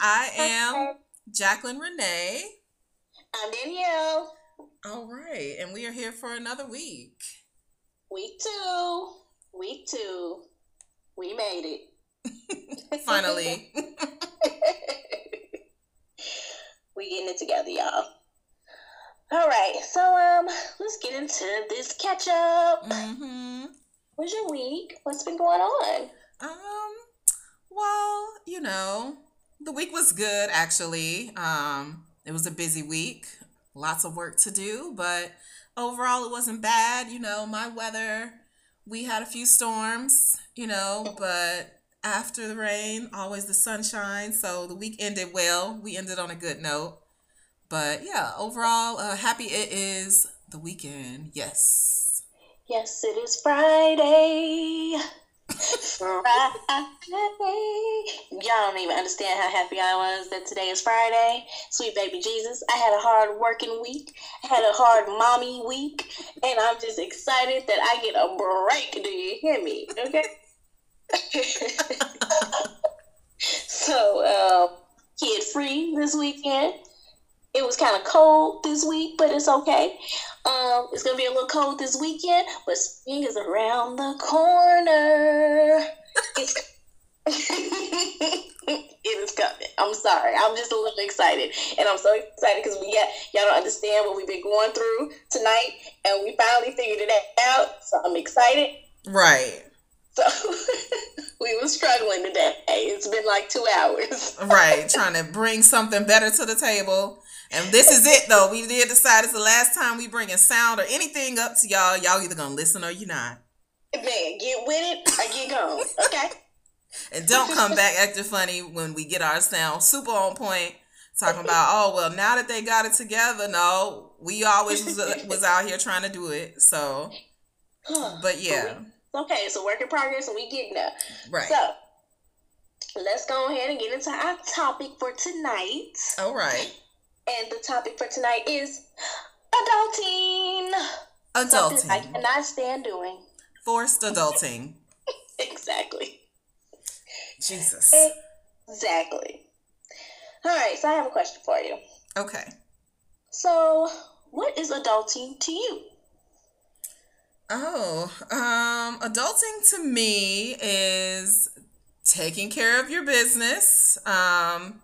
I am Jacqueline Renee. I'm Danielle. All right, and we are here for another week. Week two. Week two. We made it. Finally. we getting it together, y'all. All right, so um, let's get into this catch up. Mm-hmm. What's your week? What's been going on? Um, well, you know, the week was good actually. Um, it was a busy week, lots of work to do, but overall it wasn't bad. You know, my weather, we had a few storms, you know, but after the rain, always the sunshine. So the week ended well. We ended on a good note. But yeah, overall, uh, happy it is the weekend. Yes. Yes, it is Friday. Y'all don't even understand how happy I was that today is Friday. Sweet baby Jesus. I had a hard working week. I had a hard mommy week. And I'm just excited that I get a break. Do you hear me? Okay. so, uh, kid free this weekend. It was kind of cold this week, but it's okay. Um, it's gonna be a little cold this weekend, but spring is around the corner. It's it is coming. I'm sorry. I'm just a little excited, and I'm so excited because we got y'all don't understand what we've been going through tonight, and we finally figured it out. So I'm excited. Right. So we were struggling today. It's been like two hours. right, trying to bring something better to the table. And this is it though. We did decide it's the last time we bring a sound or anything up to y'all. Y'all either gonna listen or you're not. Man, get with it or get gone. Okay. and don't come back acting funny when we get our sound super on point. Talking about, oh well, now that they got it together, no, we always was, was out here trying to do it. So, but yeah, okay, so work in progress, and we getting there. Right. So, let's go ahead and get into our topic for tonight. All right. And the topic for tonight is adulting. Adulting. Something I cannot stand doing. Forced adulting. exactly. Jesus. Exactly. All right, so I have a question for you. Okay. So, what is adulting to you? Oh, um, adulting to me is taking care of your business, um,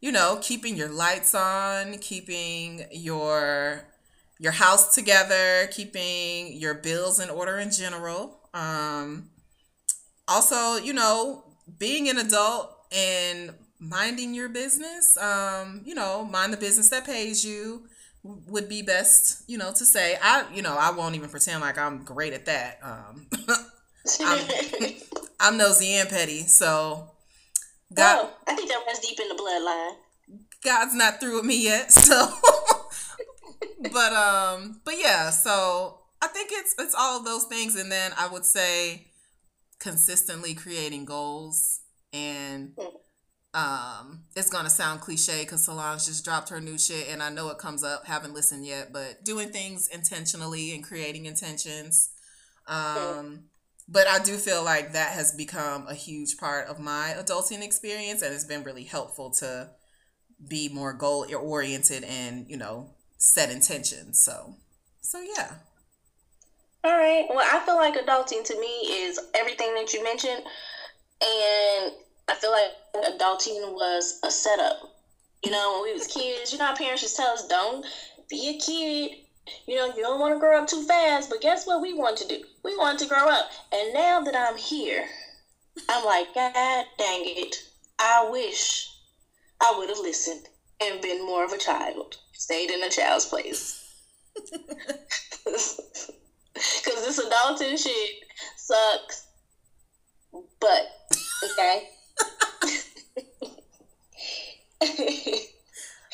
you know, keeping your lights on, keeping your your house together, keeping your bills in order in general. Um, also, you know, being an adult and minding your business. Um, you know, mind the business that pays you would be best, you know, to say. I, you know, I won't even pretend like I'm great at that. Um, I'm, I'm nosy and petty, so God, oh, I think that runs deep in the bloodline. God's not through with me yet, so. but um, but yeah, so I think it's it's all of those things, and then I would say consistently creating goals and. Um, it's gonna sound cliche because Solange just dropped her new shit, and I know it comes up. Haven't listened yet, but doing things intentionally and creating intentions. Um, but I do feel like that has become a huge part of my adulting experience and it's been really helpful to be more goal oriented and, you know, set intentions. So, so yeah. All right. Well, I feel like adulting to me is everything that you mentioned. And I feel like adulting was a setup. You know, when we was kids, you know, our parents just tell us, don't be a kid you know, you don't want to grow up too fast, but guess what we want to do? We want to grow up. And now that I'm here, I'm like, God dang it. I wish I would have listened and been more of a child, stayed in a child's place. Because this adulting shit sucks. But, okay.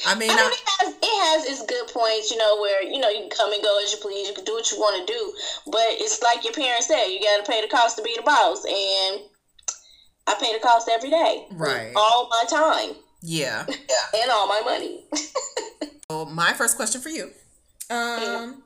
I mean, I mean I, it, has, it has its good points, you know, where you know you can come and go as you please, you can do what you want to do, but it's like your parents said, you got to pay the cost to be the boss, and I pay the cost every day, right? All my time, yeah, and all my money. so my first question for you, um,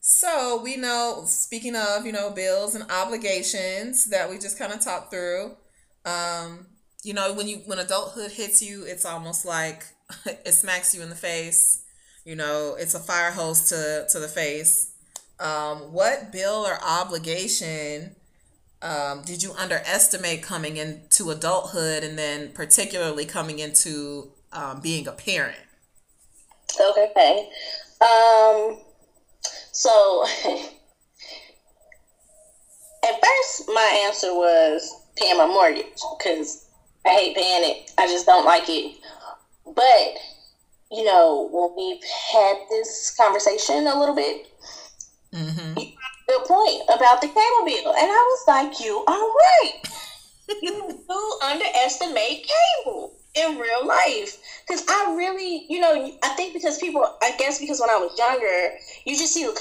So we know, speaking of, you know, bills and obligations that we just kind of talked through. Um, you know, when you when adulthood hits you, it's almost like it smacks you in the face. You know, it's a fire hose to to the face. Um, what bill or obligation um, did you underestimate coming into adulthood, and then particularly coming into um, being a parent? Okay. Um. So, at first, my answer was paying my mortgage because I hate paying it. I just don't like it. But, you know, when we've had this conversation a little bit, mm-hmm. good point about the cable bill. And I was like, you are right. you do underestimate cable in real life. Because I really, you know, I think because people, I guess because when I was younger, you just see the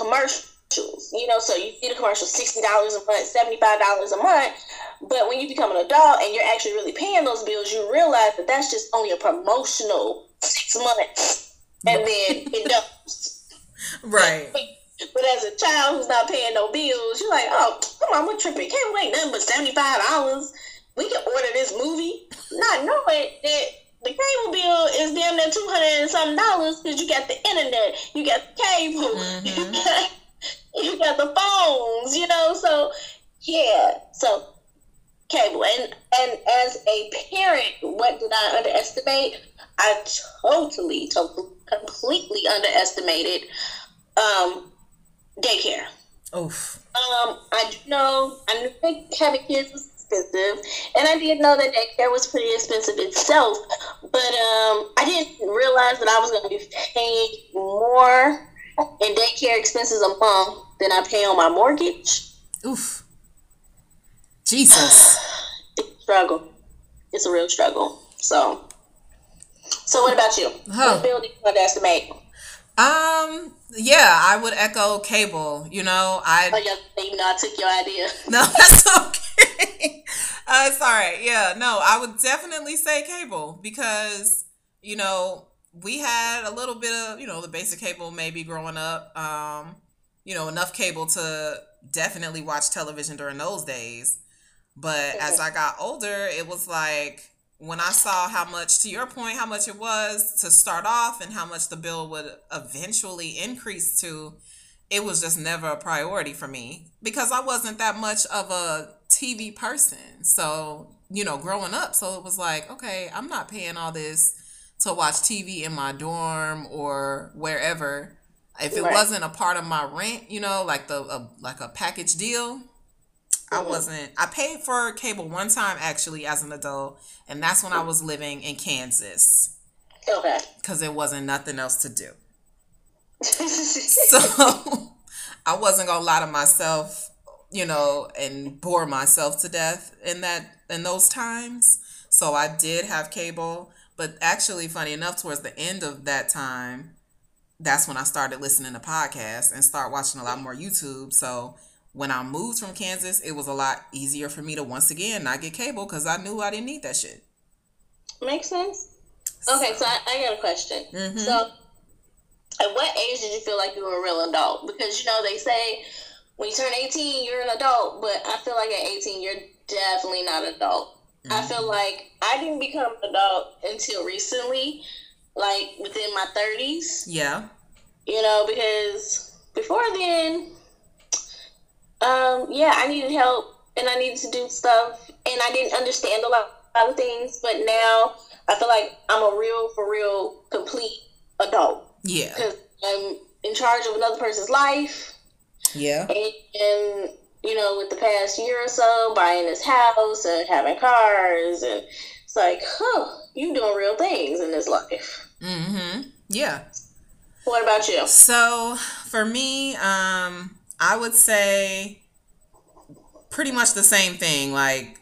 commercials. You know, so you see the commercial sixty dollars a month, seventy five dollars a month, but when you become an adult and you're actually really paying those bills, you realize that that's just only a promotional six months, and then it doubles. Right. But as a child who's not paying no bills, you're like, oh, come on, we're tripping. Can't wait nothing but seventy five dollars. We can order this movie, not knowing that the cable bill is damn near two hundred and something dollars because you got the internet, you got the cable, mm-hmm. You, got, the phones, you know. So yeah, so cable. And and as a parent, what did I underestimate? I totally, totally, completely underestimated um, daycare. Oof. Um, I know I knew having kids was expensive, and I did know that daycare was pretty expensive itself. But um, I didn't realize that I was going to be paying more in daycare expenses a month than I pay on my mortgage. Oof. Jesus. it's a struggle. It's a real struggle. So, so what about you? Huh. What bill do you underestimate? Um. Yeah, I would echo cable. You know, I. Oh, yeah, even though I took your idea. No, that's okay. uh, it's all right. Yeah, no, I would definitely say cable because you know we had a little bit of you know the basic cable maybe growing up. Um, you know enough cable to definitely watch television during those days. But as I got older, it was like when I saw how much, to your point, how much it was to start off and how much the bill would eventually increase to, it was just never a priority for me because I wasn't that much of a TV person. So, you know, growing up, so it was like, okay, I'm not paying all this to watch TV in my dorm or wherever. If it right. wasn't a part of my rent, you know, like the a, like a package deal, I mm-hmm. wasn't. I paid for cable one time actually as an adult, and that's when I was living in Kansas. Okay. Because there wasn't nothing else to do. so I wasn't gonna lie to myself, you know, and bore myself to death in that in those times. So I did have cable, but actually, funny enough, towards the end of that time, that's when I started listening to podcasts and start watching a lot more YouTube. So when I moved from Kansas, it was a lot easier for me to once again not get cable because I knew I didn't need that shit. Makes sense. Okay, so I, I got a question. Mm-hmm. So, at what age did you feel like you were a real adult? Because you know they say when you turn eighteen, you're an adult, but I feel like at eighteen, you're definitely not an adult. Mm-hmm. I feel like I didn't become an adult until recently, like within my thirties. Yeah. You know, because before then, um, yeah, I needed help and I needed to do stuff and I didn't understand a lot, a lot of things, but now I feel like I'm a real, for real, complete adult. Yeah. Because I'm in charge of another person's life. Yeah. And, and, you know, with the past year or so, buying this house and having cars, and it's like, huh, you doing real things in this life. Mm-hmm. Yeah. What about you? So for me, um, I would say pretty much the same thing. Like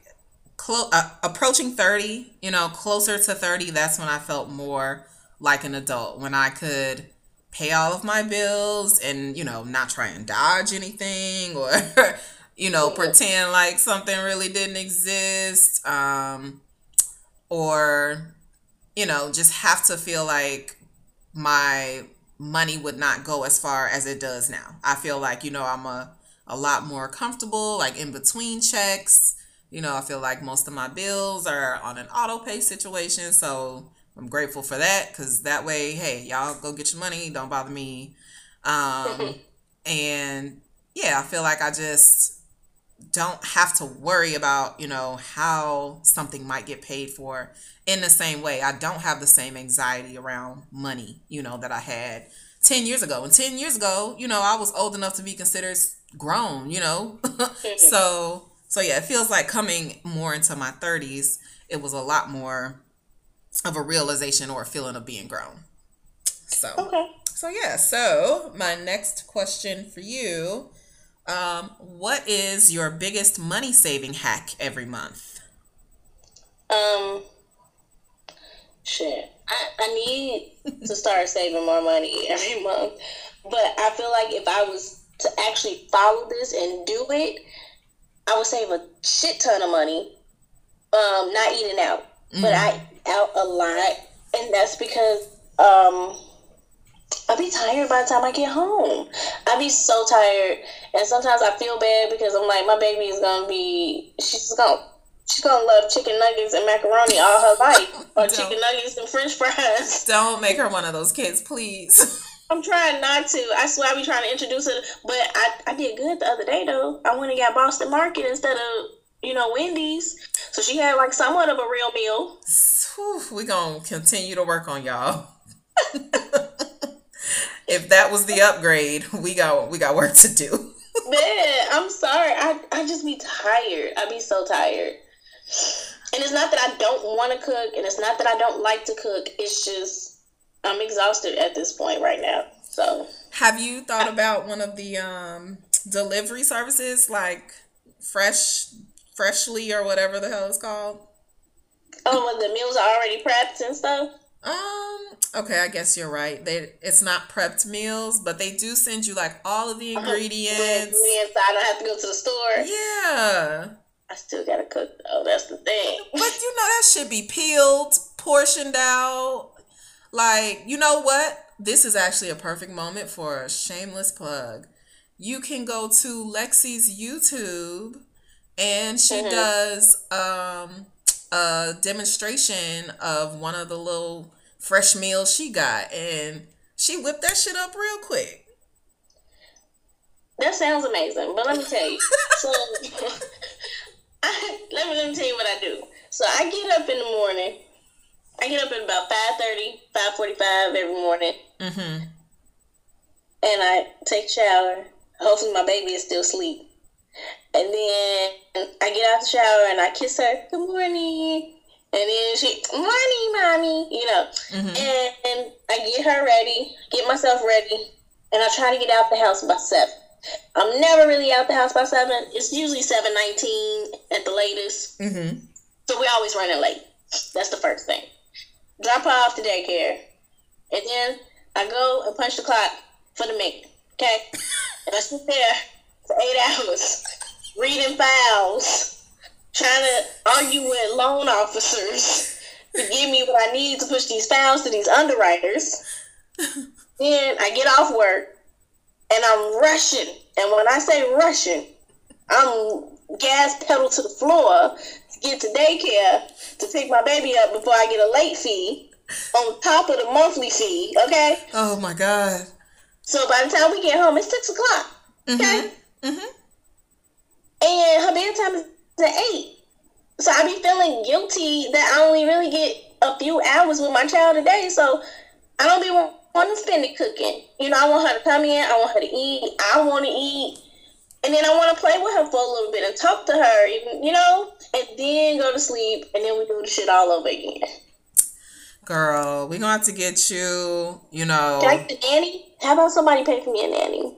clo- uh, approaching 30, you know, closer to 30, that's when I felt more like an adult. When I could pay all of my bills and, you know, not try and dodge anything or, you know, pretend like something really didn't exist. Um, or, you know, just have to feel like my money would not go as far as it does now. I feel like, you know, I'm a, a lot more comfortable, like in between checks. You know, I feel like most of my bills are on an auto pay situation. So I'm grateful for that because that way, hey, y'all go get your money. Don't bother me. Um, and yeah, I feel like I just don't have to worry about, you know, how something might get paid for in the same way. I don't have the same anxiety around money, you know, that I had 10 years ago. And 10 years ago, you know, I was old enough to be considered grown, you know. so, so yeah, it feels like coming more into my 30s, it was a lot more of a realization or a feeling of being grown. So, okay. So yeah, so my next question for you um, what is your biggest money saving hack every month? Um, shit. I, I need to start saving more money every month. But I feel like if I was to actually follow this and do it, I would save a shit ton of money. Um, not eating out, mm-hmm. but I out a lot, and that's because um I be tired by the time I get home. I'll be so tired, and sometimes I feel bad because I'm like, my baby is gonna be, she's gonna, she's gonna love chicken nuggets and macaroni all her life, or chicken nuggets and French fries. Don't make her one of those kids, please. I'm trying not to. I swear I be trying to introduce her, but I, I did good the other day though. I went and got Boston Market instead of you know Wendy's, so she had like somewhat of a real meal. Whew, we gonna continue to work on y'all. if that was the upgrade, we got we got work to do. Man, I'm sorry. I I just be tired. I be so tired. And it's not that I don't want to cook, and it's not that I don't like to cook. It's just I'm exhausted at this point right now. So, have you thought I, about one of the um delivery services like Fresh Freshly or whatever the hell it's called? Oh, when the meals are already prepped and stuff. Um. Okay, I guess you're right. They it's not prepped meals, but they do send you like all of the uh-huh. ingredients. Ingredients. I don't have to go to the store. Yeah. I still gotta cook though. That's the thing. But you know that should be peeled, portioned out. Like you know what? This is actually a perfect moment for a shameless plug. You can go to Lexi's YouTube, and she mm-hmm. does um a demonstration of one of the little fresh meals she got, and she whipped that shit up real quick. That sounds amazing, but let me tell you. so, I, let me let me tell you what I do. So I get up in the morning. I get up at about 5.30, 5.45 every morning. Mm-hmm. And I take a shower. Hopefully my baby is still asleep. And then I get out the shower and I kiss her, good morning. And then she, morning, mommy, you know. Mm-hmm. And, and I get her ready, get myself ready, and I try to get out the house by 7. I'm never really out the house by 7. It's usually 7.19 at the latest. Mm-hmm. So we're always running late. That's the first thing. Drop her off to daycare. And then I go and punch the clock for the mate. Okay? and I sit there for eight hours reading files, trying to argue with loan officers to give me what I need to push these files to these underwriters. then I get off work and I'm rushing. And when I say rushing, I'm gas pedal to the floor to get to daycare to pick my baby up before I get a late fee on top of the monthly fee. Okay. Oh my god. So by the time we get home, it's six o'clock. Okay. Mm-hmm. Mm-hmm and her bedtime is at eight. So I be feeling guilty that I only really get a few hours with my child a day. So I don't be want to spend it cooking. You know, I want her to come in. I want her to eat. I want to eat. And then I want to play with her for a little bit and talk to her, you know, and then go to sleep. And then we do the shit all over again. Girl, we gonna have to get you, you know. Like the nanny? How about somebody pay for me a nanny?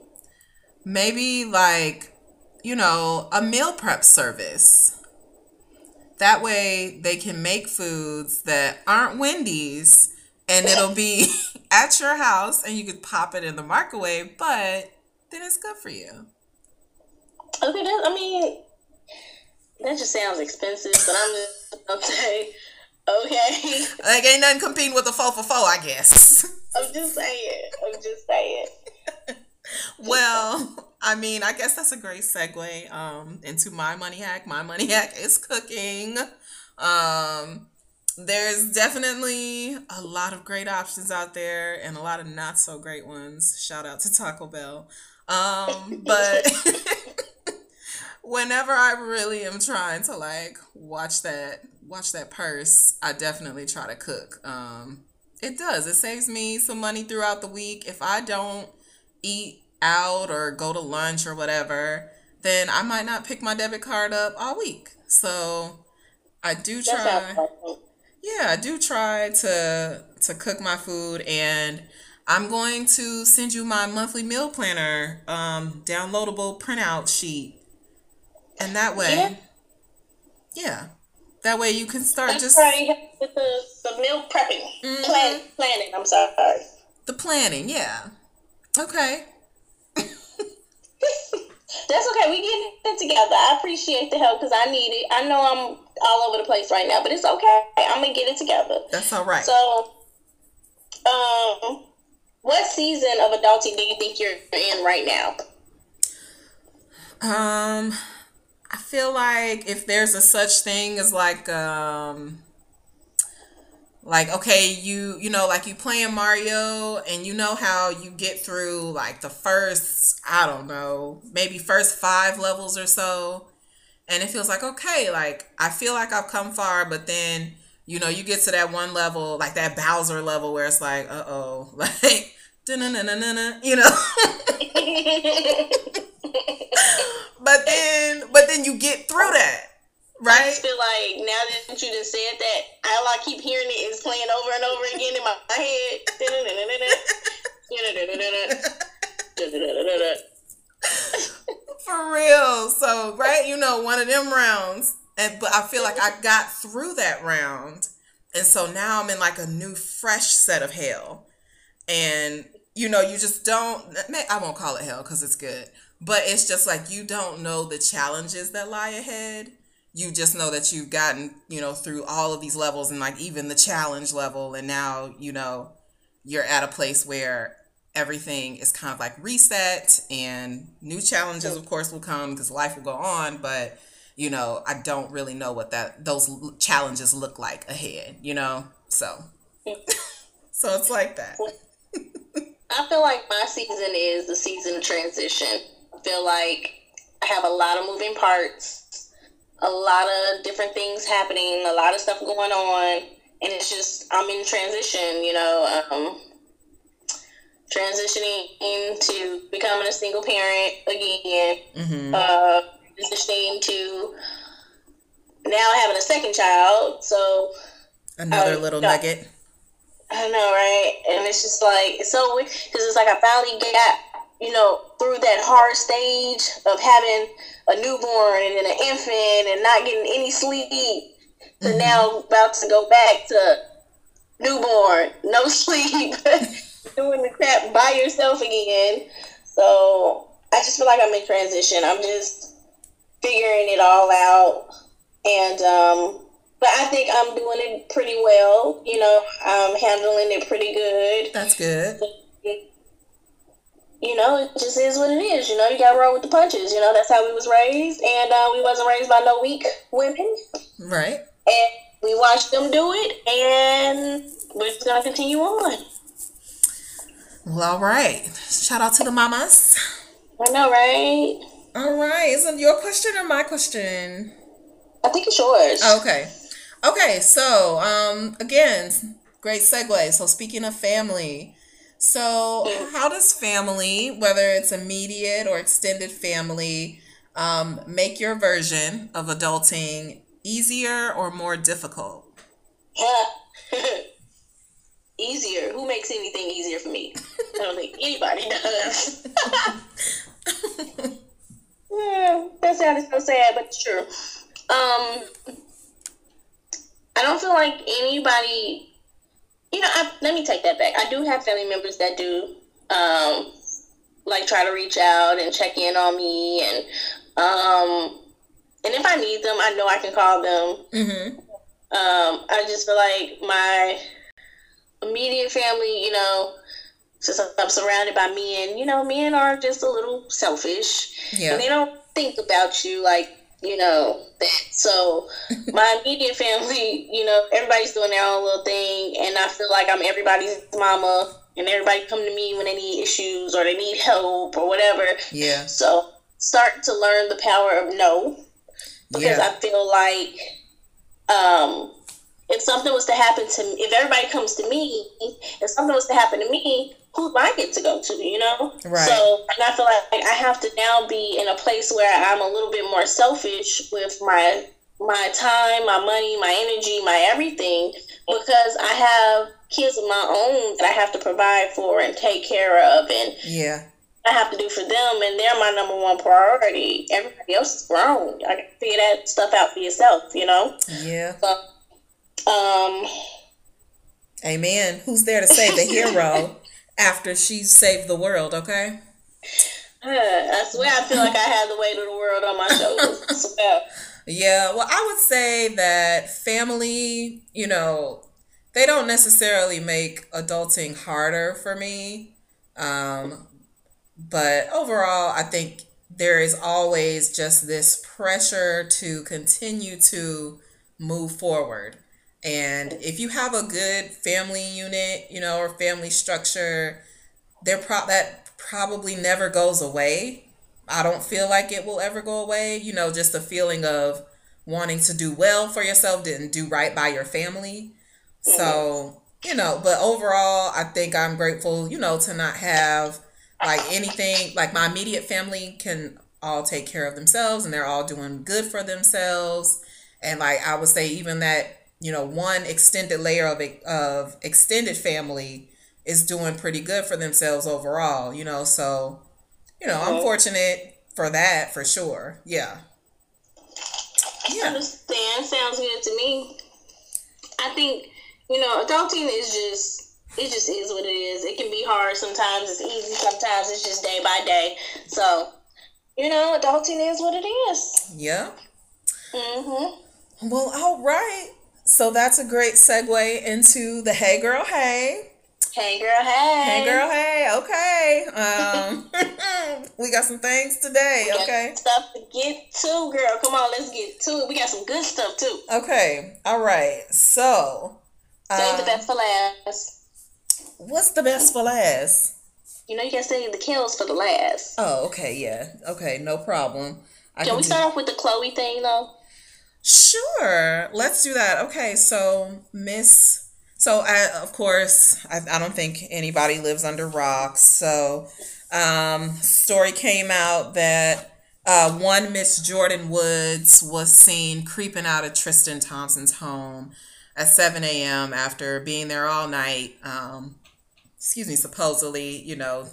Maybe like you know, a meal prep service. That way they can make foods that aren't Wendy's and it'll be at your house and you could pop it in the microwave, but then it's good for you. Okay, that, I mean, that just sounds expensive, but I'm just gonna say, okay. Like, ain't nothing competing with a four for four, I guess. I'm just saying, I'm just saying. well, I mean, I guess that's a great segue um, into my money hack. My money hack is cooking. Um, there's definitely a lot of great options out there and a lot of not so great ones. Shout out to Taco Bell. Um, but whenever I really am trying to like watch that watch that purse, I definitely try to cook. Um, it does. It saves me some money throughout the week. If I don't eat out or go to lunch or whatever, then I might not pick my debit card up all week. So I do try. Yeah, I do try to to cook my food and I'm going to send you my monthly meal planner um, downloadable printout sheet. And that way, yeah. yeah. That way you can start That's just right. with the, the meal prepping. Mm-hmm. Plan, planning, I'm sorry. The planning, yeah. Okay. We getting it together. I appreciate the help because I need it. I know I'm all over the place right now, but it's okay. I'm gonna get it together. That's all right. So, um, what season of adulting do you think you're in right now? Um, I feel like if there's a such thing as like um like okay you you know like you playing mario and you know how you get through like the first i don't know maybe first five levels or so. And it feels like okay like i feel like i've come far but then you know you get to that one level like that bowser level where it's like uh-oh like da-na-na-na-na, you know? But then but then you get through that Right. I feel like now that you just said that, all I keep hearing it is playing over and over again in my head. For real. So, right, you know, one of them rounds. And but I feel like I got through that round. And so now I'm in like a new fresh set of hell. And you know, you just don't I won't call it hell cuz it's good. But it's just like you don't know the challenges that lie ahead you just know that you've gotten you know through all of these levels and like even the challenge level and now you know you're at a place where everything is kind of like reset and new challenges of course will come because life will go on but you know i don't really know what that those challenges look like ahead you know? So so it's like that. I feel like my season is the season of transition. I feel like i have a lot of moving parts a lot of different things happening, a lot of stuff going on, and it's just I'm in transition, you know, um, transitioning into becoming a single parent again, mm-hmm. uh, transitioning to now having a second child, so another little nugget. I know, right? And it's just like it's so because it's like I finally got you know through that hard stage of having a newborn and then an infant and not getting any sleep to mm-hmm. now about to go back to newborn, no sleep, doing the crap by yourself again. So I just feel like I'm in transition. I'm just figuring it all out. And, um, but I think I'm doing it pretty well. You know, I'm handling it pretty good. That's good you know, it just is what it is. You know, you got to roll with the punches. You know, that's how we was raised, and uh, we wasn't raised by no weak women. Right. And we watched them do it, and we're just gonna continue on. Well, all right. Shout out to the mamas. I know, right? All right. Is it your question or my question? I think it's yours. Okay. Okay. So, um, again, great segue. So, speaking of family, so, how does family, whether it's immediate or extended family, um, make your version of adulting easier or more difficult? easier. Who makes anything easier for me? I don't think anybody does. that sounds so sad, but it's true. Um, I don't feel like anybody you know, I, let me take that back. I do have family members that do, um, like try to reach out and check in on me, and um, and if I need them, I know I can call them. Mm-hmm. Um, I just feel like my immediate family, you know, since I'm surrounded by men, you know, men are just a little selfish. Yeah. And they don't think about you like, you know, that. So my immediate family, you know, everybody's doing their own little thing and I feel like I'm everybody's mama and everybody come to me when they need issues or they need help or whatever. Yeah. So start to learn the power of no. Because yeah. I feel like um if something was to happen to me, if everybody comes to me, if something was to happen to me, who do I get to go to, you know? Right. So, and I feel like I have to now be in a place where I'm a little bit more selfish with my my time, my money, my energy, my everything, because I have kids of my own that I have to provide for and take care of, and yeah, I have to do for them, and they're my number one priority. Everybody else is grown. I can figure that stuff out for yourself, you know. Yeah. So, um. Amen. Who's there to save the hero? after she saved the world, okay? Uh, I swear I feel like I have the weight of the world on my shoulders. Yeah, well, I would say that family, you know, they don't necessarily make adulting harder for me. Um, but overall, I think there is always just this pressure to continue to move forward. And if you have a good family unit, you know, or family structure, there pro- that probably never goes away. I don't feel like it will ever go away. You know, just the feeling of wanting to do well for yourself, didn't do right by your family. Mm-hmm. So, you know, but overall, I think I'm grateful, you know, to not have like anything like my immediate family can all take care of themselves and they're all doing good for themselves. And like I would say, even that you know, one extended layer of of extended family is doing pretty good for themselves overall, you know. So, you know, I'm fortunate for that for sure. Yeah. Yeah. Understand. Sounds good to me. I think, you know, adulting is just it just is what it is. It can be hard sometimes, it's easy sometimes, it's just day by day. So, you know, adulting is what it is. Yeah. Mm-hmm. Well, all right. So that's a great segue into the Hey Girl Hey. Hey girl, hey. Hey girl, hey. Okay. Um, we got some things today. Okay. Stuff to get to, girl. Come on, let's get to it. We got some good stuff too. Okay. All right. So. Save the um, best for last. What's the best for last? You know, you can save the kills for the last. Oh, okay. Yeah. Okay. No problem. I can, can we start off with the Khloe thing though? Sure, let's do that. Okay, so Miss, so I, of course, I, I don't think anybody lives under rocks. So, um, story came out that uh, one Miss Jordyn Woods was seen creeping out of Tristan Thompson's home at 7 a.m. after being there all night. Um, excuse me, supposedly, you know,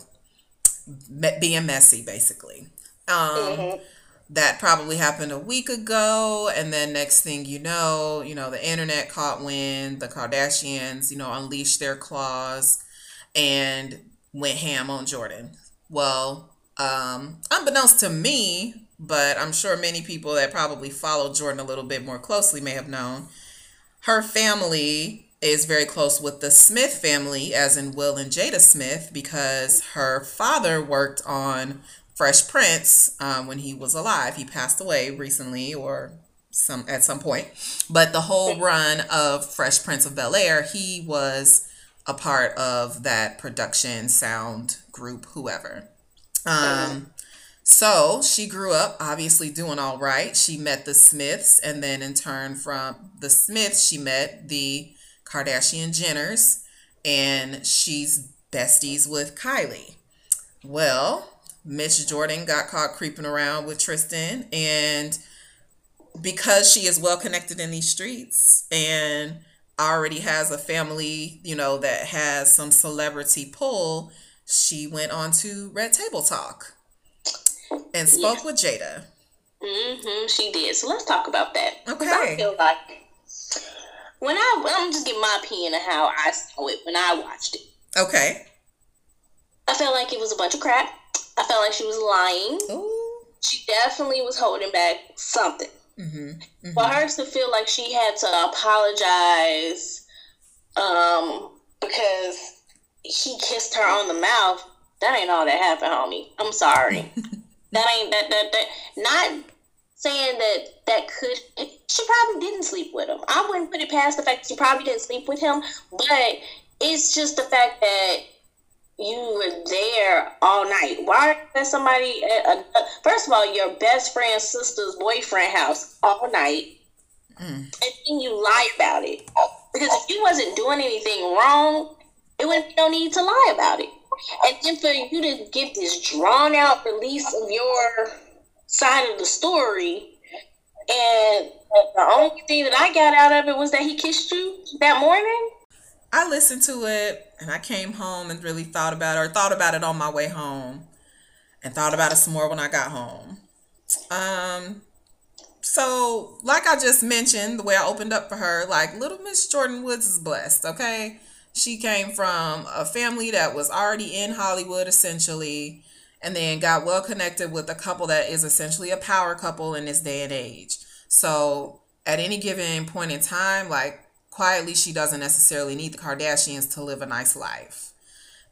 being messy, basically. Um, mm-hmm that probably happened a week ago and then next thing you know you know the internet caught wind the kardashians you know unleashed their claws and went ham on jordyn. Well um unbeknownst to me but i'm sure many people that probably follow jordyn a little bit more closely may have known her family is very close with the smith family as in will and jada smith because her father worked on Fresh Prince um, when he was alive. He passed away recently or some at some point. But the whole run of Fresh Prince of Bel Air, he was a part of that production sound group, whoever. Um, so she grew up obviously doing all right. She met the Smiths, and then in turn from the Smiths, she met the Kardashian Jenners, and she's besties with Kylie. Well, Miss Jordyn got caught creeping around with Tristan, and because she is well connected in these streets and already has a family, you know, that has some celebrity pull, she went on to Red Table Talk and spoke with Jada. Mm-hmm, she did. So let's talk about that. Okay. I feel like when I I'm just giving my opinion of how I saw it when I watched it. Okay. I felt like it was a bunch of crap. I felt like she was lying. Ooh. She definitely was holding back something. Mm-hmm. Mm-hmm. For her to feel like she had to apologize, um, because he kissed her on the mouth. That ain't all that happened, homie. I'm sorry. that ain't that that that not saying that that could she probably didn't sleep with him. I wouldn't put it past the fact she probably didn't sleep with him, but it's just the fact that you were there all night. Why let somebody? Uh, uh, first of all, your best friend's sister's boyfriend house all night, mm. and then you lie about it. Because if you wasn't doing anything wrong, it wouldn't be no need to lie about it. And then for you to give this drawn out release of your side of the story, and the only thing that I got out of it was that he kissed you that morning. I listened to it and I came home and really thought about it or thought about it on my way home and thought about it some more when I got home. Um so like I just mentioned, the way I opened up for her, like little Miss Jordyn Woods is blessed, okay? She came from a family that was already in Hollywood essentially and then got well connected with a couple that is essentially a power couple in this day and age. So at any given point in time, like quietly, she doesn't necessarily need the Kardashians to live a nice life.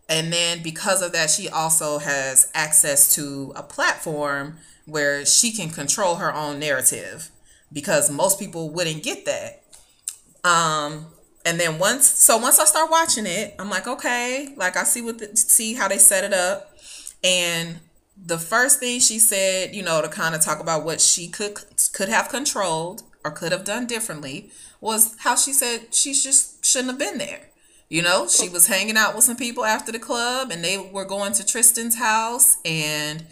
And then because of that, she also has access to a platform where she can control her own narrative because most people wouldn't get that. Um, and then once, so once I start watching it, I'm like, okay, like I see what, the, see how they set it up. And the first thing she said, you know, to kind of talk about what she could could have controlled or could have done differently was how she said she just shouldn't have been there. You know, she was hanging out with some people after the club and they were going to Tristan's house and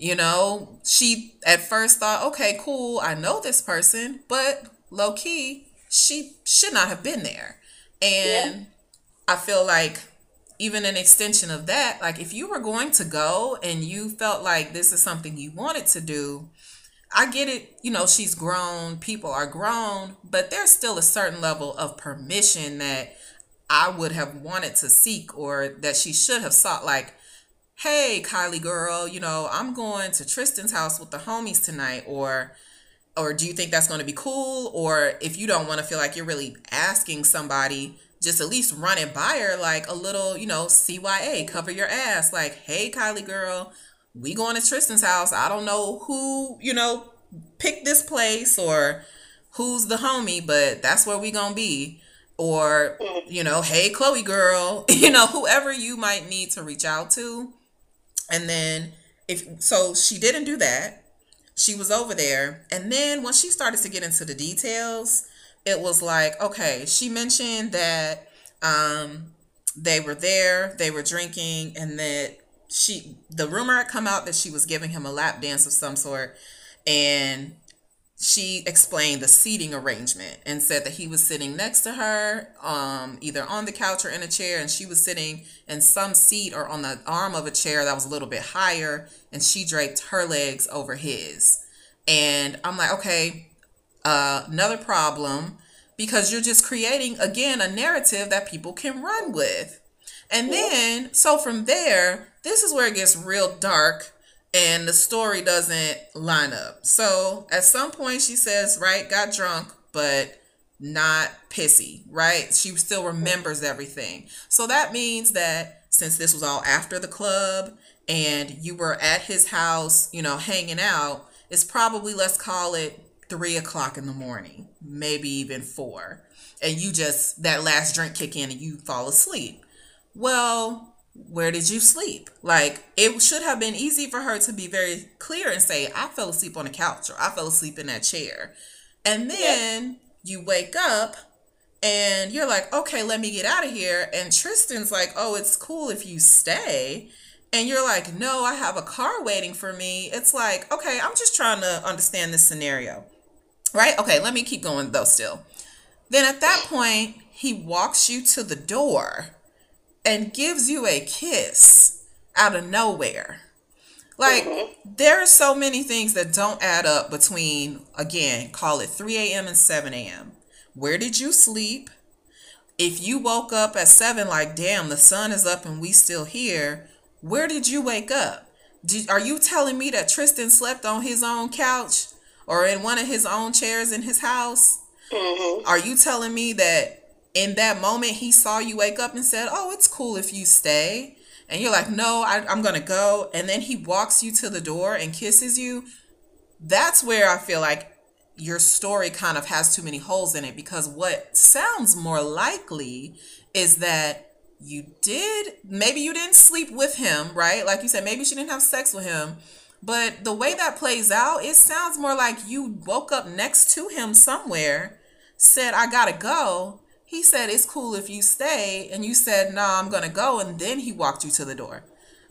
you know, she at first thought, okay, cool, I know this person, but low key, she should not have been there. And yeah. I feel like even an extension of that, like if you were going to go and you felt like this is something you wanted to do, I get it, you know, she's grown, people are grown, but there's still a certain level of permission that I would have wanted to seek or that she should have sought. Like, hey, Kylie girl, you know, I'm going to Tristan's house with the homies tonight, or or do you think that's going to be cool? Or if you don't want to feel like you're really asking somebody, just at least run it by her like a little, you know, CYA, cover your ass. Like, hey, Kylie girl, we going to Tristan's house. I don't know who, you know, picked this place or who's the homie, but that's where we gonna be. Or, you know, hey Khloe girl, you know, whoever you might need to reach out to. And then if so she didn't do that. She was over there. And then when she started to get into the details, it was like, okay, she mentioned that um they were there, they were drinking, and that she the rumor had come out that she was giving him a lap dance of some sort and she explained the seating arrangement and said that he was sitting next to her um, either on the couch or in a chair and she was sitting in some seat or on the arm of a chair that was a little bit higher and she draped her legs over his. And i'm like okay uh, another problem because you're just creating again a narrative that people can run with. And then so from there this is where it gets real dark and the story doesn't line up. So at some point she says, right, got drunk, but not pissy, right? She still remembers everything. So that means that since this was all after the club and you were at his house, you know, hanging out, it's probably, let's call it three o'clock in the morning, maybe even four. And you just, that last drink kick in and you fall asleep. Well, where did you sleep? Like it should have been easy for her to be very clear and say, I fell asleep on the couch or I fell asleep in that chair. And then you wake up and you're like, okay, let me get out of here. And Tristan's like, oh, it's cool if you stay. And you're like, no, I have a car waiting for me. It's like, okay, I'm just trying to understand this scenario. Right? Okay, let me keep going though, still. Then at that point, he walks you to the door and gives you a kiss out of nowhere. Like, mm-hmm. there are so many things that don't add up between, again, call it 3 a.m. and 7 a.m. Where did you sleep? If you woke up at 7, like, damn, the sun is up and we still here, where did you wake up? Did, are you telling me that Tristan slept on his own couch or in one of his own chairs in his house? Mm-hmm. Are you telling me that in that moment he saw you wake up and said, "Oh, it's cool if you stay." And you're like, "No, I, I'm going to go." And then he walks you to the door and kisses you. That's where I feel like your story kind of has too many holes in it because what sounds more likely is that you did maybe you didn't sleep with him, right? Like you said, maybe she didn't have sex with him. But the way that plays out, it sounds more like you woke up next to him somewhere, said, I gotta go. He said, It's cool if you stay. And you said, No, nah, I'm gonna go. And then he walked you to the door.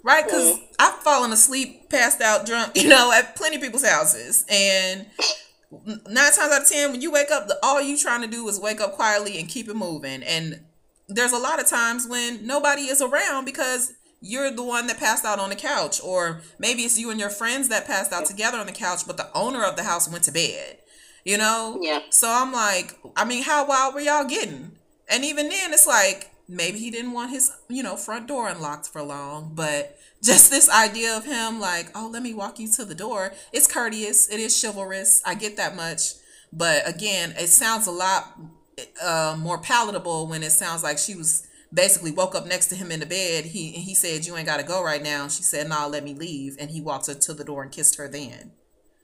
Right? Because mm-hmm. I've fallen asleep, passed out, drunk, you know, at plenty of people's houses. And nine times out of ten, when you wake up, all you trying to do is wake up quietly and keep it moving. And there's a lot of times when nobody is around because you're the one that passed out on the couch, or maybe it's you and your friends that passed out together on the couch, but the owner of the house went to bed. You know? Yeah. So I'm like, I mean, how wild were y'all getting? And even then, it's like maybe he didn't want his, you know, front door unlocked for long, but just this idea of him like, oh, let me walk you to the door. It's courteous. It is chivalrous. I get that much. But again, it sounds a lot uh, more palatable when it sounds like she was basically woke up next to him in the bed. He he said, "You ain't got to go right now." She said, "Nah, let me leave." And he walked her to the door and kissed her then.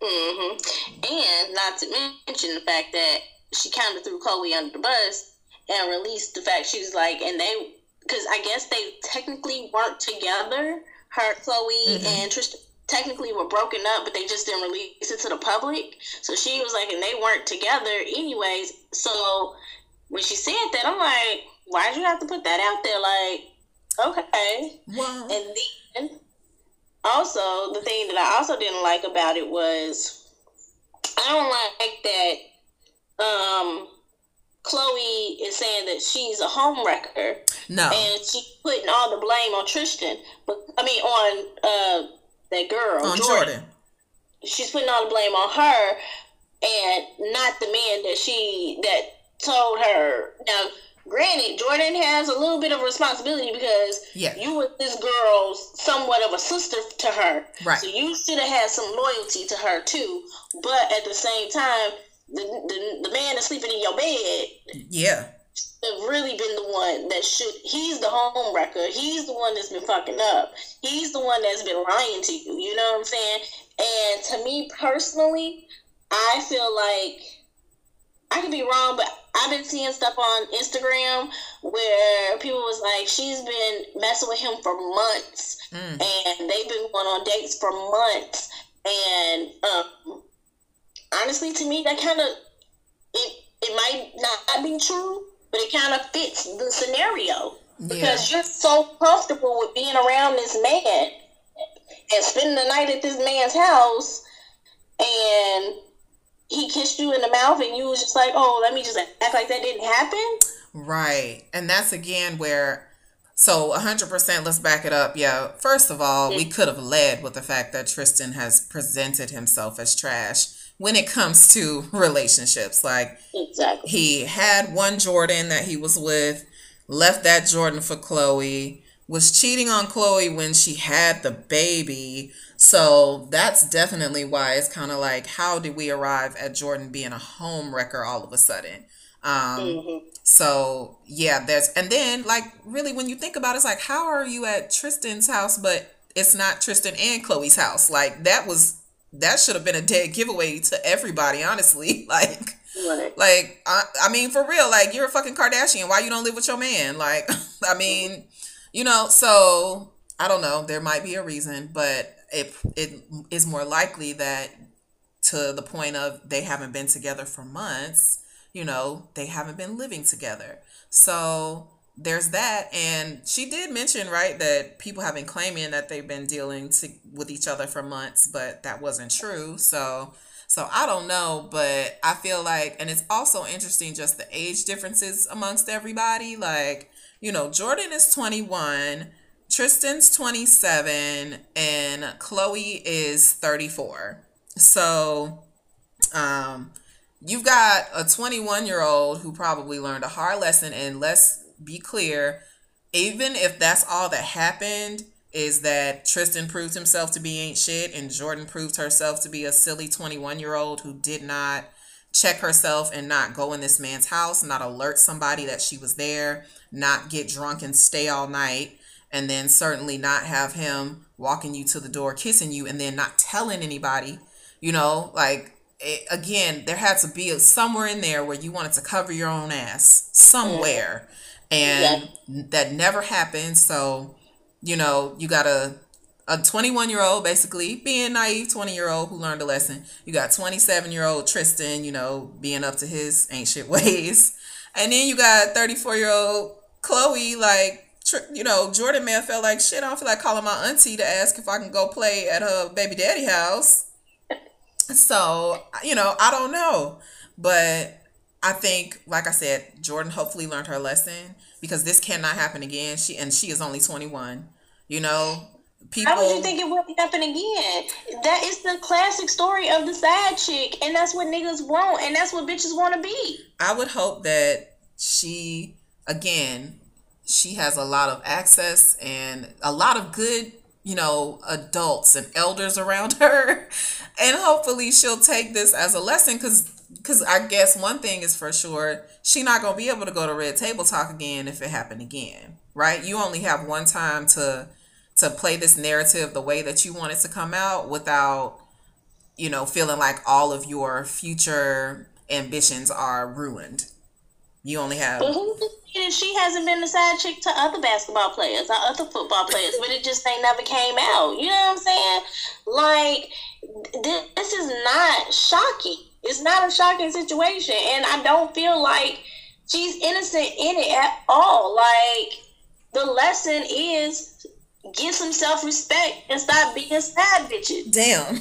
Mm-hmm. And not to mention the fact that she kind of threw Khloe under the bus and released the fact she was like, and they, because I guess they technically weren't together her Khloe mm-hmm. and Tristan technically were broken up, but they just didn't release it to the public. So she was like, and they weren't together anyways. So when she said that, I'm like, why'd you have to put that out there? Like, okay. Wow. And then also the thing that I also didn't like about it was I don't like that um Khloe is saying that she's a home wrecker. No. And she's putting all the blame on Tristan. But I mean on uh that girl. On Jordyn. Jordyn. She's putting all the blame on her and not the man that she that told her. Now, granted, Jordyn has a little bit of responsibility because yeah. you were this girl's somewhat of a sister to her. Right. So you should have had some loyalty to her too. But at the same time, the, the, the man that's sleeping in your bed. Yeah. Have really been the one that should. He's the home wrecker. He's the one that's been fucking up. He's the one that's been lying to you. You know what I'm saying? And to me personally, I feel like I could be wrong, but I've been seeing stuff on Instagram where people was like, she's been messing with him for months, mm. and they've been going on dates for months, and um, honestly, to me, that kind of it it might not be true, but it kind of fits the scenario because yeah. you're so comfortable with being around this man and spending the night at this man's house, and he kissed you in the mouth and you was just like, oh, let me just act like that didn't happen. Right. And that's again where, so 100%, let's back it up. Yeah. First of all, we could have led with the fact that Tristan has presented himself as trash when it comes to relationships. Like, exactly. he had one Jordan that he was with, left that Jordan for Khloe, was cheating on Khloe when she had the baby so that's definitely why it's kind of like, how did we arrive at Jordyn being a home wrecker all of a sudden? Um, mm-hmm. So yeah, there's and then like really when you think about it, it's like, how are you at Tristan's house, but it's not Tristan and Khloe's house? Like that was that should have been a dead giveaway to everybody, honestly. Like. Right. Like I, I mean, for real, like you're a fucking Kardashian. Why you don't live with your man? Like, I mean, you know. So I don't know. There might be a reason, but it it is more likely that to the point of they haven't been together for months, you know, they haven't been living together. So there's that and she did mention right that people have been claiming that they've been dealing to, with each other for months but that wasn't true so so i don't know but i feel like and it's also interesting just the age differences amongst everybody like you know jordyn is 21 Tristan's 27 and Khloe is 34. So, um, you've got a 21 year old who probably learned a hard lesson. And let's be clear, even if that's all that happened, is that Tristan proved himself to be ain't shit and Jordyn proved herself to be a silly 21 year old who did not check herself and not go in this man's house, not alert somebody that she was there, not get drunk and stay all night, and then certainly not have him walking you to the door, kissing you, and then not telling anybody. You know, like it, again, there had to be a, somewhere in there where you wanted to cover your own ass somewhere, and yeah. that never happened. So, you know, you got a a 21 year old basically being naive 20 year old who learned a lesson. You got 27 year old tristan you know being up to his ancient ways. And then you got 34 year old khloe like you know jordyn may have felt like shit. I don't feel like calling my auntie to ask if i can go play at her baby daddy house. So you know i don't know. But i think like i said jordyn hopefully learned her lesson because this cannot happen again. She and she is only 21 you know People, How would you think it would happen again? That is the classic story of the side chick, and that's what niggas want, and that's what bitches want to be. I would hope that she, again, she has a lot of access and a lot of good, you know, adults and elders around her, and hopefully she'll take this as a lesson because. Because I guess one thing is for sure, she not gonna be able to go to Red Table Talk again if it happened again, right? You only have one time to to play this narrative the way that you want it to come out without you know feeling like all of your future ambitions are ruined. You only have but who she hasn't been the side chick to other basketball players or other football players but it just ain't never came out. You know what i'm saying? Like this is not shocking. It's not a shocking situation and i don't feel like she's innocent in it at all. Like the lesson is get some self respect and stop being sad bitches. Damn.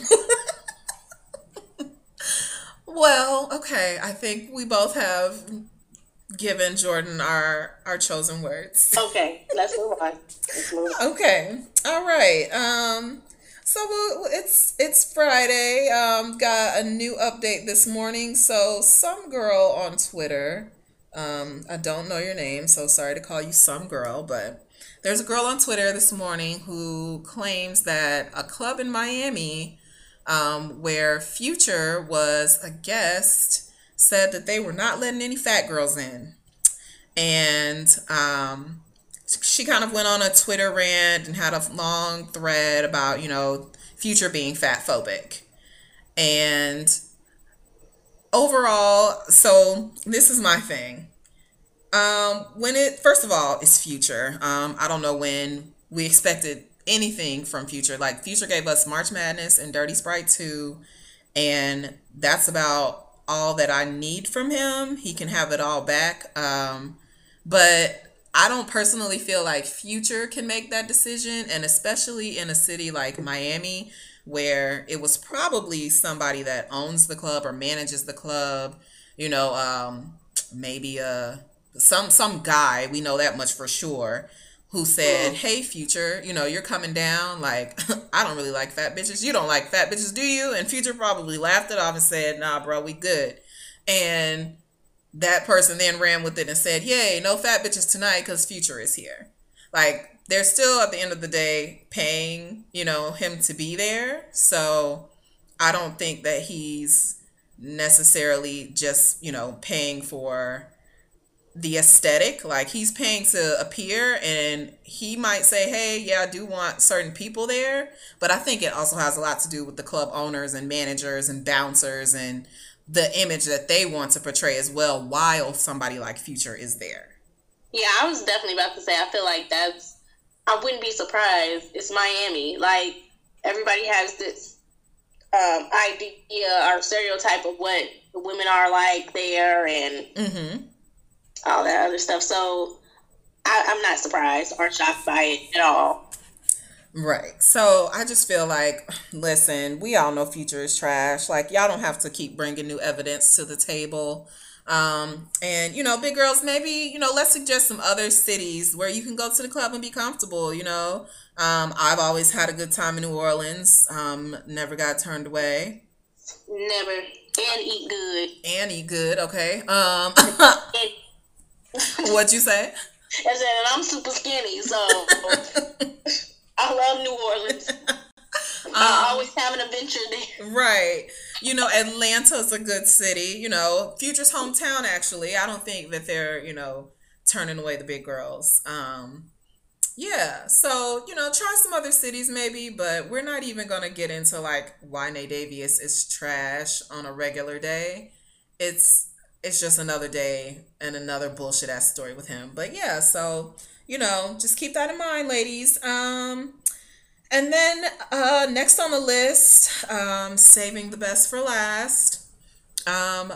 well, okay. I think we both have given Jordyn our our chosen words. Okay, let's move on. Let's move on. Okay. All right. Um so it's it's Friday. Um got a new update this morning. So some girl on Twitter um I don't know your name, so sorry to call you some girl, but there's a girl on Twitter this morning who claims that a club in Miami um, where Future was a guest said that they were not letting any fat girls in. And um, she kind of went on a Twitter rant and had a long thread about, you know, Future being fat phobic. And overall, so this is my thing. Um, when it first of all, it's Future. Um, I don't know when we expected anything from Future. Like Future gave us March Madness and Dirty Sprite 2, and that's about all that I need from him. He can have it all back. Um, but I don't personally feel like Future can make that decision, and especially in a city like Miami, where it was probably somebody that owns the club or manages the club. You know, um, maybe a some some guy we know that much for sure who said hey future you know you're coming down like i don't really like fat bitches. You don't like fat bitches do you? And future probably laughed it off and said nah bro we good. And that person then ran with it and said yay no fat bitches tonight because future is here. Like they're still at the end of the day paying you know him to be there. So i don't think that he's necessarily just you know paying for the aesthetic like he's paying to appear and he might say hey yeah i do want certain people there. But i think it also has a lot to do with the club owners and managers and bouncers and the image that they want to portray as well while somebody like future is there. Yeah i was definitely about to say i feel like that's i wouldn't be surprised. It's miami. Like everybody has this um, idea or stereotype of what the women are like there and mm-hmm all that other stuff. So I, I'm not surprised or shocked by it at all. Right. So I just feel like, listen, we all know Future is trash. Like, y'all don't have to keep bringing new evidence to the table. Um, and, you know, big girls, maybe, you know, let's suggest some other cities where you can go to the club and be comfortable, you know. Um, I've always had a good time in New Orleans, um, never got turned away. Never. And eat good. And eat good, okay. Um, What'd you say? I said, and I'm super skinny, so I love New Orleans. I always have an adventure there. Right. You know, Atlanta's a good city. You know, Future's hometown. Actually, I don't think that they're you know turning away the big girls. Um, yeah. So you know, try some other cities maybe, but we're not even gonna get into like why Nayvadius is trash on a regular day. It's it's just another day and another bullshit ass story with him. But yeah, so you know, just keep that in mind, ladies. Um, and then uh, next on the list, um, saving the best for last, um,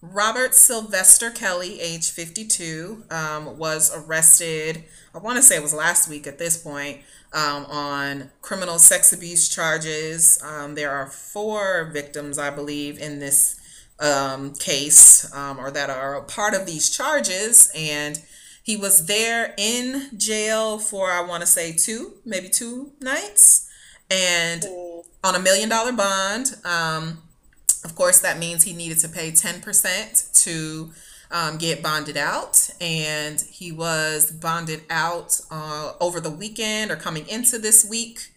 Robert Sylvester Kelly, age 52, um, was arrested. I want to say it was last week at this point um, on criminal sex abuse charges. Um, there are four victims, I believe, in this um, case um, or that are a part of these charges. And he was there in jail for, I want to say, two, maybe two nights, and on a million dollar bond. Um, of course, that means he needed to pay 10% to um, get bonded out. And he was bonded out uh, over the weekend or coming into this week.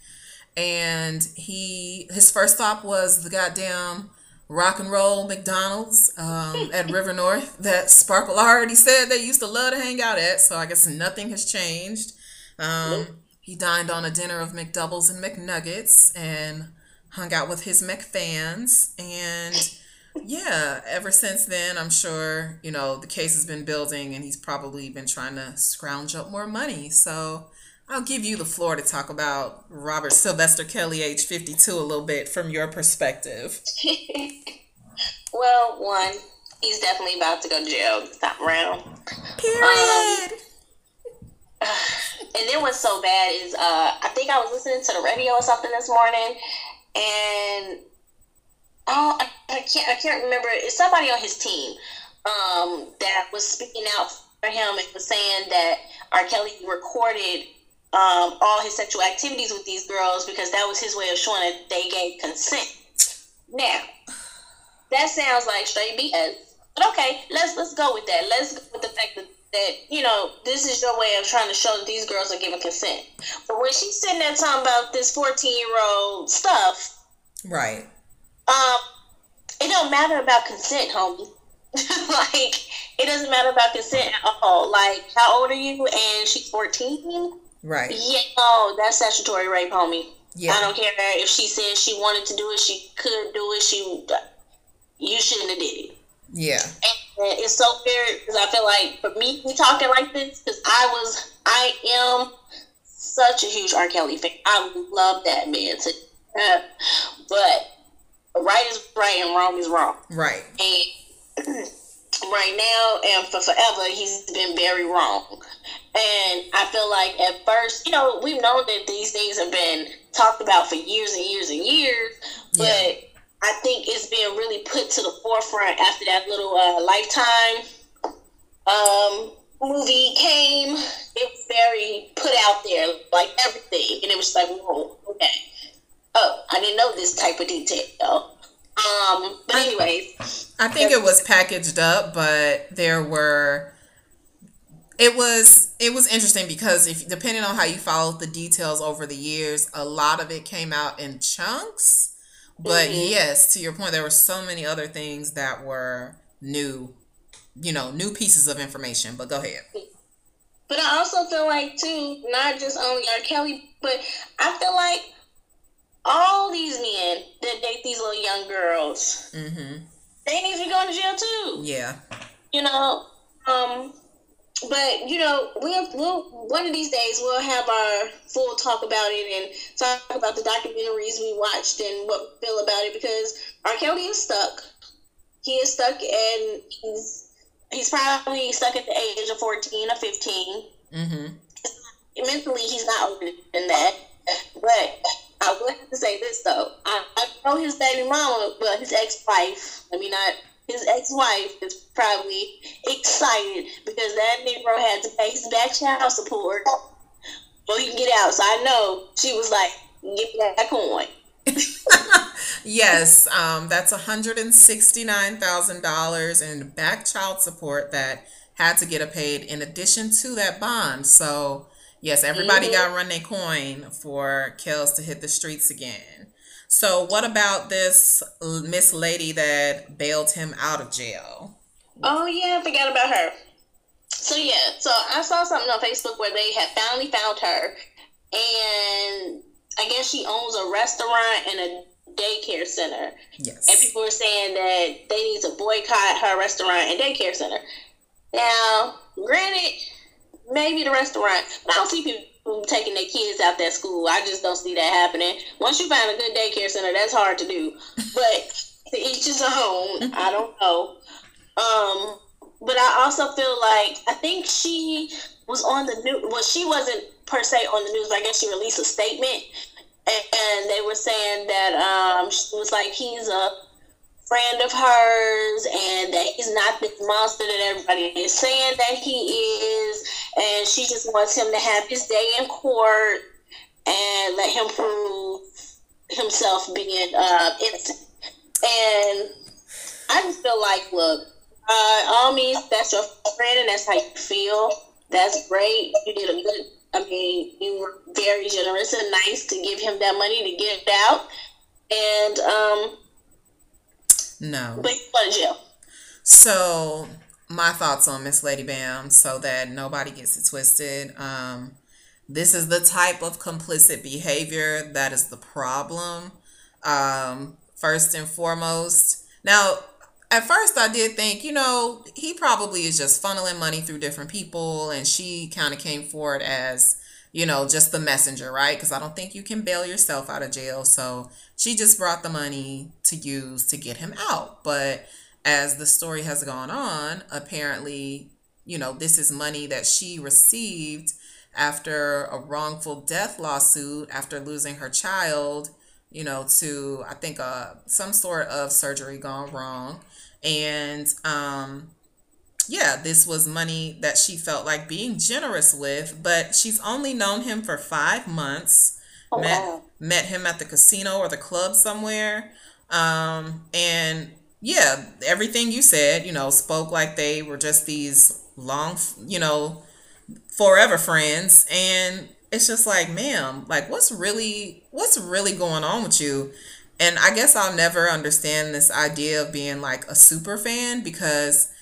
And he his first stop was the goddamn rock and roll McDonald's um, at River North that Sparkle already said they used to love to hang out at. So I guess nothing has changed. Um, he dined on a dinner of McDoubles and McNuggets and hung out with his McFans. And yeah, ever since then, I'm sure, you know, the case has been building and he's probably been trying to scrounge up more money. So I'll give you the floor to talk about Robert Sylvester Kelly, age 52, a little bit from your perspective. well, one, he's definitely about to go to jail this time around. Period. Um, and then what's so bad is uh, I think I was listening to the radio or something this morning, and oh, I, I can't I can't remember. It's somebody on his team um, that was speaking out for him and was saying that R. Kelly recorded um, all his sexual activities with these girls because that was his way of showing that they gave consent. Now, that sounds like straight BS. But okay, let's let's go with that. Let's go with the fact that, that you know this is your way of trying to show that these girls are giving consent. But when she's sitting there talking about this fourteen year old stuff, right? Um, it don't matter about consent, homie. like it doesn't matter about consent at all. Like how old are you? And she's fourteen. Right. Yeah. Oh, that's statutory rape, homie. Yeah. I don't care if she said she wanted to do it, she could do it. She, you shouldn't have did it. Yeah. And it's so weird because I feel like for me, we talking like this because I was, I am such a huge R. Kelly fan. I love that man. To, uh, but right is right and wrong is wrong. Right. And right now and for forever, he's been very wrong. And I feel like at first, you know, we've known that these things have been talked about for years and years and years, but yeah. I think it's being really put to the forefront after that little uh, Lifetime um, movie came. It was very put out there, like everything, and it was like, whoa, okay. Oh, I didn't know this type of detail. Um, but anyways, I think it was packaged up, but there were it was it was interesting because if depending on how you followed the details over the years, a lot of it came out in chunks. But mm-hmm. yes, to your point, there were so many other things that were new, you know, new pieces of information. But go ahead. But I also feel like too, not just only R. Kelly, but I feel like all these men that date these little young girls, mm-hmm. they need to be going to jail too. Yeah. You know, um, but you know, we'll, we'll one of these days we'll have our full talk about it and talk about the documentaries we watched and what we feel about it because R. Kelly is stuck. He is stuck and he's he's probably stuck at the age of fourteen or 15 mm-hmm. Mentally, he's not older than that. But I would have to say this though: I, I know his baby mama, but his ex-wife. I mean, not his ex-wife is probably excited because that Negro had to pay his back child support so he can get out. So I know she was like, "Give me that coin." yes, um, that's $169,000 in back child support that had to get a paid in addition to that bond. So, yes, everybody mm-hmm. got to run their coin for Kells to hit the streets again. So, what about this Miss Lady that bailed him out of jail? Oh yeah, I forgot about her. So yeah, so I saw something on Facebook where they had finally found her, and I guess she owns a restaurant and a daycare center. Yes. And people were saying that they need to boycott her restaurant and daycare center. Now, granted, maybe the restaurant, but I don't see people taking their kids out that school. I just don't see that happening. Once you find a good daycare center, that's hard to do. But to each his own. I don't know. Um, but I also feel like I think she was on the news. Well, she wasn't per se on the news. But I guess she released a statement, and, and they were saying that um, she was like he's a friend of hers, and that he's not this monster that everybody is saying that he is, and she just wants him to have his day in court and let him prove himself being uh, innocent. And I just feel like, look, uh, all means, that's your friend and that's how you feel. That's great. You did a good. I mean, you were very generous and nice to give him that money to get out. And um, no, but you went to jail. So my thoughts on Miss Lady Bam, so that nobody gets it twisted. Um, this is the type of complicit behavior that is the problem. Um, first and foremost. Now, at first I did think, you know, he probably is just funneling money through different people and she kind of came forward as, you know, just the messenger, right? Because I don't think you can bail yourself out of jail. So she just brought the money to use to get him out. But as the story has gone on, apparently, you know, this is money that she received after a wrongful death lawsuit after losing her child you know, to I think uh some sort of surgery gone wrong. And um yeah, this was money that she felt like being generous with, but she's only known him for five months. Oh, met wow. met him at the casino or the club somewhere. Um and yeah, everything you said, you know, spoke like they were just these long, you know, forever friends and it's just like, ma'am, like what's really what's really going on with you? And I guess I'll never understand this idea of being like a super fan because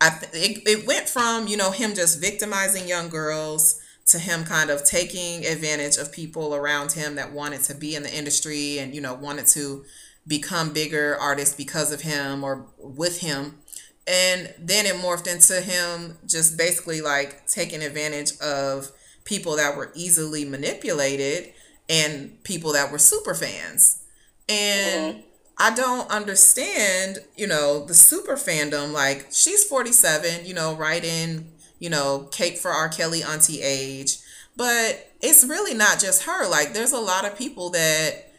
I th- it, it went from, you know, him just victimizing young girls to him kind of taking advantage of people around him that wanted to be in the industry and, you know, wanted to become bigger artists because of him or with him. And then it morphed into him just basically like taking advantage of people that were easily manipulated and people that were super fans. And mm-hmm. I don't understand, you know, the super fandom. Like, she's 47, you know, right in, you know, Cake for R. Kelly auntie age. But it's really not just her. Like, there's a lot of people that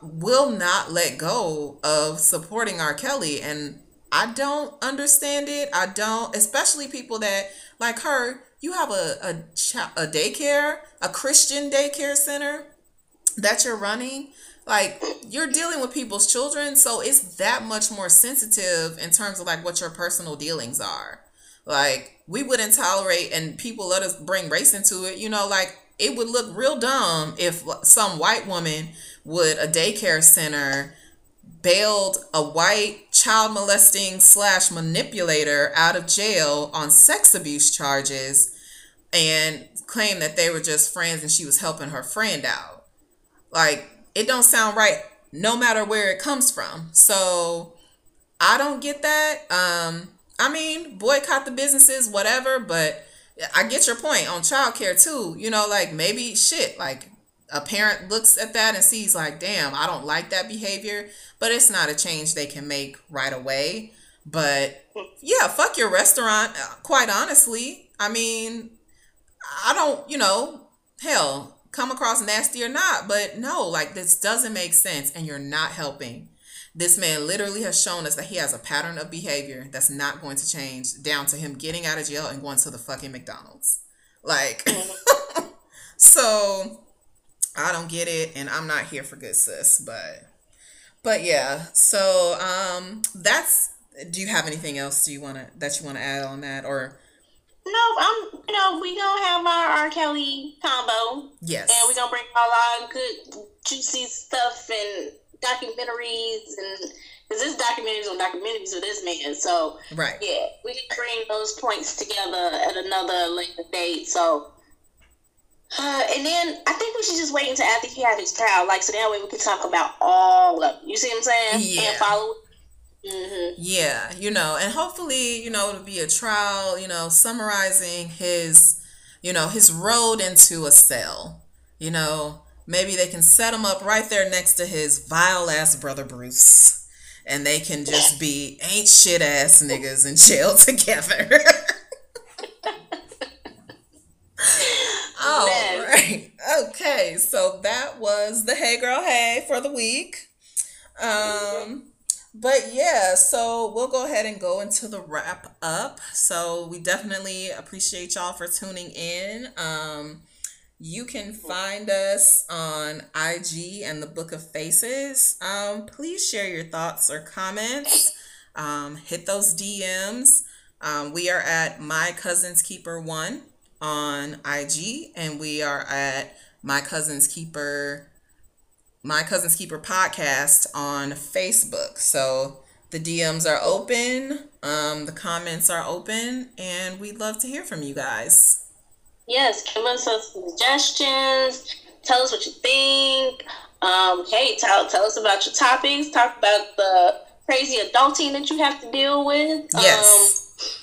will not let go of supporting R. Kelly. And I don't understand it. I don't, especially people that, like her, you have a, a, a daycare, a Christian daycare center that you're running. Like you're dealing with people's children, so it's that much more sensitive in terms of like what your personal dealings are. Like we wouldn't tolerate, and people let us bring race into it. You know, like it would look real dumb if some white woman would a daycare center bailed a white child molesting slash manipulator out of jail on sex abuse charges and claimed that they were just friends and she was helping her friend out. Like, it don't sound right no matter where it comes from. So I don't get that. Um, I mean, boycott the businesses, whatever, but I get your point on childcare too. You know, like maybe shit, like a parent looks at that and sees like, damn, I don't like that behavior, but it's not a change they can make right away. But yeah, fuck your restaurant, uh, quite honestly. I mean, I don't, you know, hell, come across nasty or not, but no, like this doesn't make sense and you're not helping. This man literally has shown us that he has a pattern of behavior that's not going to change down to him getting out of jail and going to the fucking McDonald's. Like, so I don't get it and I'm not here for good sis, but but yeah. So um that's do you have anything else do you want to that you want to add on that or no, I'm. You know, we gonna have our R. Kelly combo. Yes, and we gonna bring all our good juicy stuff and documentaries and because this documentaries on documentaries with this man. So right, yeah, we can bring those points together at another later date. So. Uh, and then I think we should just wait until after he has his trial, like so that way we can talk about all of. You see what I'm saying? Yeah. And follow. Mm-hmm. Yeah, you know, and hopefully, you know, it'll be a trial. You know, summarizing his, you know, his road into a cell. You know, maybe they can set him up right there next to his vile ass brother Bruce and they can just be ain't shit ass niggas in jail together. All Man. right. Okay. So that was the Hey Girl Hey for the week. Um, but yeah, so we'll go ahead and go into the wrap up. So we definitely appreciate y'all for tuning in. Um, you can find us on IG and the Book of Faces. Um, please share your thoughts or comments. Um, hit those DMs. Um, we are at My Cousin's Keeper One on IG, and we are at My Cousin's Keeper, My Cousin's Keeper podcast on Facebook. So the DMs are open, um, the comments are open, and we'd love to hear from you guys. Yes, give us some suggestions. Tell us what you think. Um, hey, tell tell us about your topics. Talk about the crazy adulting that you have to deal with. Yes.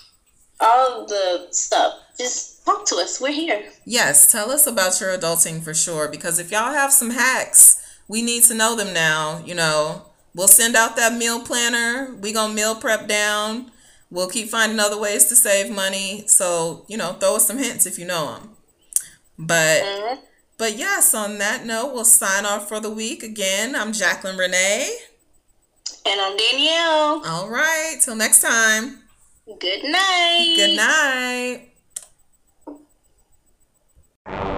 Um, all the stuff. Just talk to us. We're here. Yes, tell us about your adulting for sure. Because if y'all have some hacks, we need to know them now. You know, we'll send out that meal planner. We gonna meal prep down. We'll keep finding other ways to save money. So you know, throw us some hints if you know them. But mm-hmm. but yes, on that note, we'll sign off for the week. Again, I'm Jacqueline Renee. And I'm Danielle. All right. Till next time. Good night. Good night.